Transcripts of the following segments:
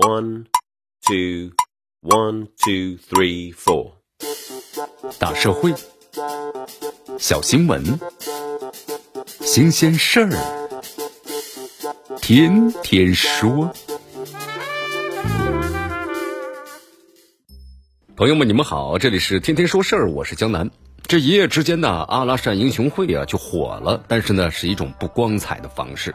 One, two, one, two, three, four。大社会，小新闻，新鲜事儿，天天说。朋友们，你们好，这里是天天说事儿，我是江南。这一夜之间呢，阿拉善英雄会啊就火了，但是呢，是一种不光彩的方式。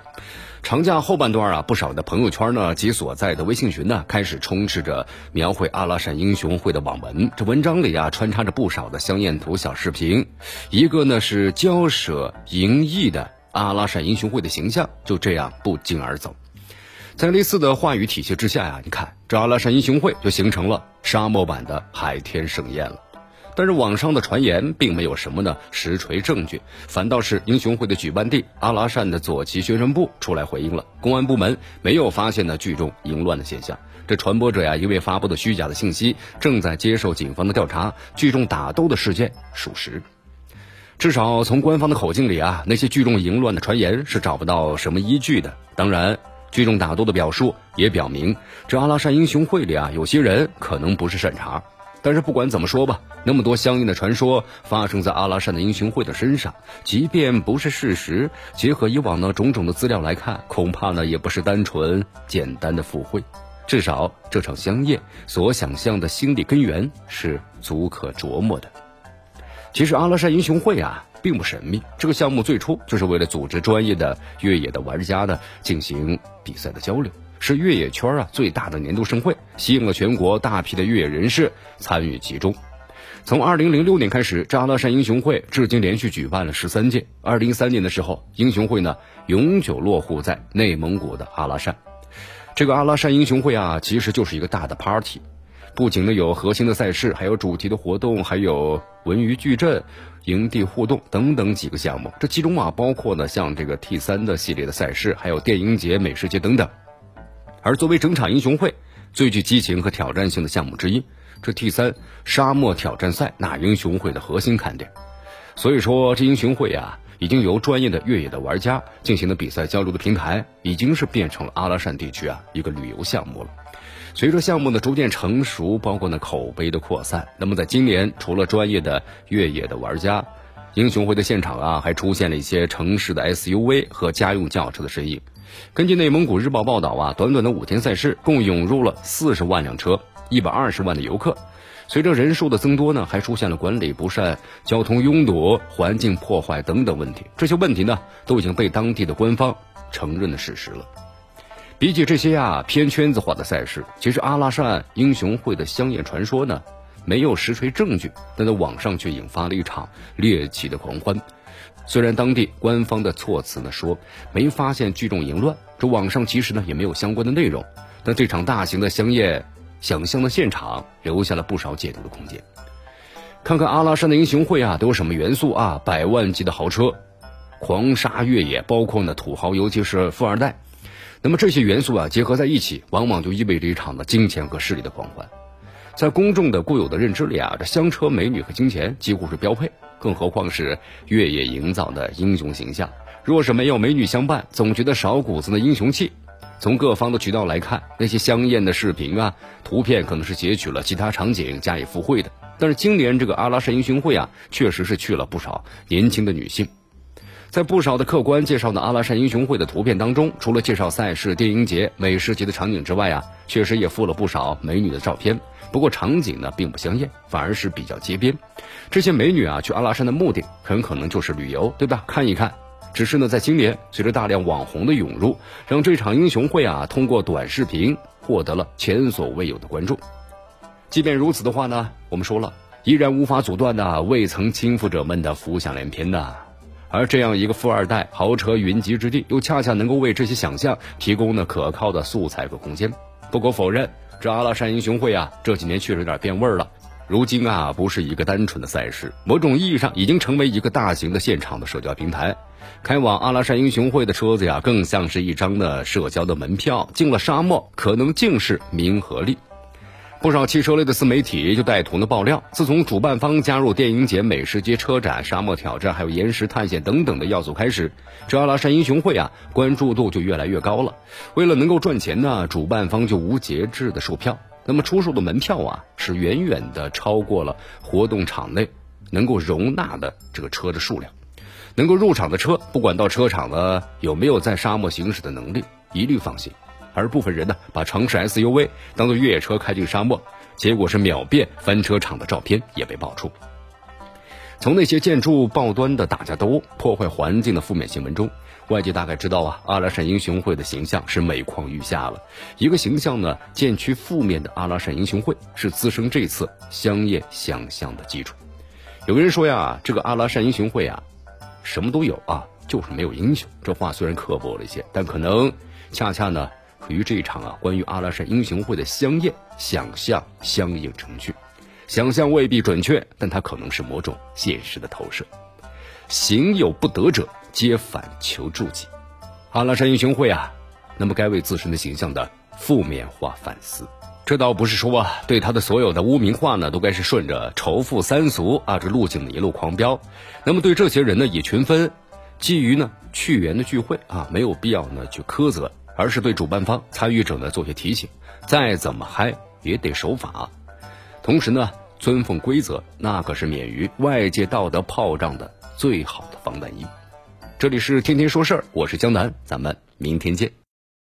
长假后半段啊，不少的朋友圈呢及所在的微信群呢，开始充斥着描绘阿拉善英雄会的网文。这文章里啊，穿插着不少的香艳图小视频。一个呢是骄奢淫逸的阿拉善英雄会的形象，就这样不胫而走。在类似的话语体系之下呀，你看这阿拉善英雄会就形成了沙漠版的海天盛宴了。但是网上的传言并没有什么呢实锤证据，反倒是英雄会的举办地阿拉善的左旗宣传部出来回应了，公安部门没有发现呢聚众淫乱的现象。这传播者呀因为发布的虚假的信息，正在接受警方的调查，聚众打斗的事件属实。至少从官方的口径里啊，那些聚众淫乱的传言是找不到什么依据的。当然，聚众打斗的表述也表明，这阿拉善英雄会里啊，有些人可能不是善茬。但是不管怎么说吧，那么多相应的传说发生在阿拉善的英雄会的身上，即便不是事实，结合以往呢种种的资料来看，恐怕呢也不是单纯简单的附会。至少这场香宴所想象的心理根源是足可琢磨的。其实阿拉善英雄会啊并不神秘，这个项目最初就是为了组织专业的越野的玩家呢进行比赛的交流。是越野圈啊最大的年度盛会，吸引了全国大批的越野人士参与其中。从二零零六年开始，这阿拉善英雄会至今连续举办了十三届。二零一三年的时候，英雄会呢永久落户在内蒙古的阿拉善。这个阿拉善英雄会啊，其实就是一个大的 party，不仅呢有核心的赛事，还有主题的活动，还有文娱矩阵、营地互动等等几个项目。这其中啊，包括呢像这个 T 三的系列的赛事，还有电影节、美食节等等。而作为整场英雄会最具激情和挑战性的项目之一，这 T 三沙漠挑战赛那英雄会的核心看点。所以说，这英雄会啊，已经由专业的越野的玩家进行的比赛交流的平台，已经是变成了阿拉善地区啊一个旅游项目了。随着项目的逐渐成熟，包括呢口碑的扩散，那么在今年，除了专业的越野的玩家，英雄会的现场啊，还出现了一些城市的 SUV 和家用轿车的身影。根据内蒙古日报报道啊，短短的五天赛事，共涌入了四十万辆车，一百二十万的游客。随着人数的增多呢，还出现了管理不善、交通拥堵、环境破坏等等问题。这些问题呢，都已经被当地的官方承认的事实了。比起这些呀偏圈子化的赛事，其实阿拉善英雄会的香艳传说呢，没有实锤证据，但在网上却引发了一场猎奇的狂欢。虽然当地官方的措辞呢说没发现聚众淫乱，这网上其实呢也没有相关的内容，但这场大型的香艳想象的现场留下了不少解读的空间。看看阿拉善的英雄会啊都有什么元素啊？百万级的豪车，狂沙越野，包括呢土豪，尤其是富二代。那么这些元素啊结合在一起，往往就意味着一场的金钱和势力的狂欢。在公众的固有的认知里啊，这香车美女和金钱几乎是标配。更何况是越野营造的英雄形象，若是没有美女相伴，总觉得少股子的英雄气。从各方的渠道来看，那些香艳的视频啊、图片，可能是截取了其他场景加以附会的。但是今年这个阿拉善英雄会啊，确实是去了不少年轻的女性。在不少的客观介绍的阿拉善英雄会的图片当中，除了介绍赛事、电影节、美食节的场景之外啊，确实也附了不少美女的照片。不过场景呢并不香艳，反而是比较街边。这些美女啊去阿拉善的目的很可能就是旅游，对吧？看一看。只是呢，在今年随着大量网红的涌入，让这场英雄会啊通过短视频获得了前所未有的关注。即便如此的话呢，我们说了，依然无法阻断的未曾倾覆者们的浮想联翩呐。而这样一个富二代豪车云集之地，又恰恰能够为这些想象提供了可靠的素材和空间。不可否认。这阿拉善英雄会啊，这几年确实有点变味儿了。如今啊，不是一个单纯的赛事，某种意义上已经成为一个大型的现场的社交平台。开往阿拉善英雄会的车子呀，更像是一张的社交的门票。进了沙漠，可能竟是名和利。不少汽车类的自媒体就带图的爆料，自从主办方加入电影节、美食街、车展、沙漠挑战，还有岩石探险等等的要素开始，这阿拉善英雄会啊，关注度就越来越高了。为了能够赚钱呢，主办方就无节制的售票。那么出售的门票啊，是远远的超过了活动场内能够容纳的这个车的数量。能够入场的车，不管到车场呢有没有在沙漠行驶的能力，一律放行。而部分人呢，把城市 SUV 当做越野车开进沙漠，结果是秒变翻车场的照片也被爆出。从那些建筑报端的打架斗殴破坏环境的负面新闻中，外界大概知道啊，阿拉善英雄会的形象是每况愈下了。一个形象呢渐趋负面的阿拉善英雄会，是滋生这次香艳想象的基础。有个人说呀，这个阿拉善英雄会啊，什么都有啊，就是没有英雄。这话虽然刻薄了一些，但可能恰恰呢。与这一场啊关于阿拉善英雄会的香艳想象相映成趣，想象未必准确，但它可能是某种现实的投射。行有不得者，皆反求诸己。阿拉善英雄会啊，那么该为自身的形象的负面化反思。这倒不是说啊，对他的所有的污名化呢，都该是顺着仇富三俗啊这路径的一路狂飙。那么对这些人呢，以群分，基于呢去缘的聚会啊，没有必要呢去苛责。而是对主办方、参与者呢做些提醒，再怎么嗨也得守法，同时呢遵奉规则，那可是免于外界道德炮仗的最好的防弹衣。这里是天天说事儿，我是江南，咱们明天见。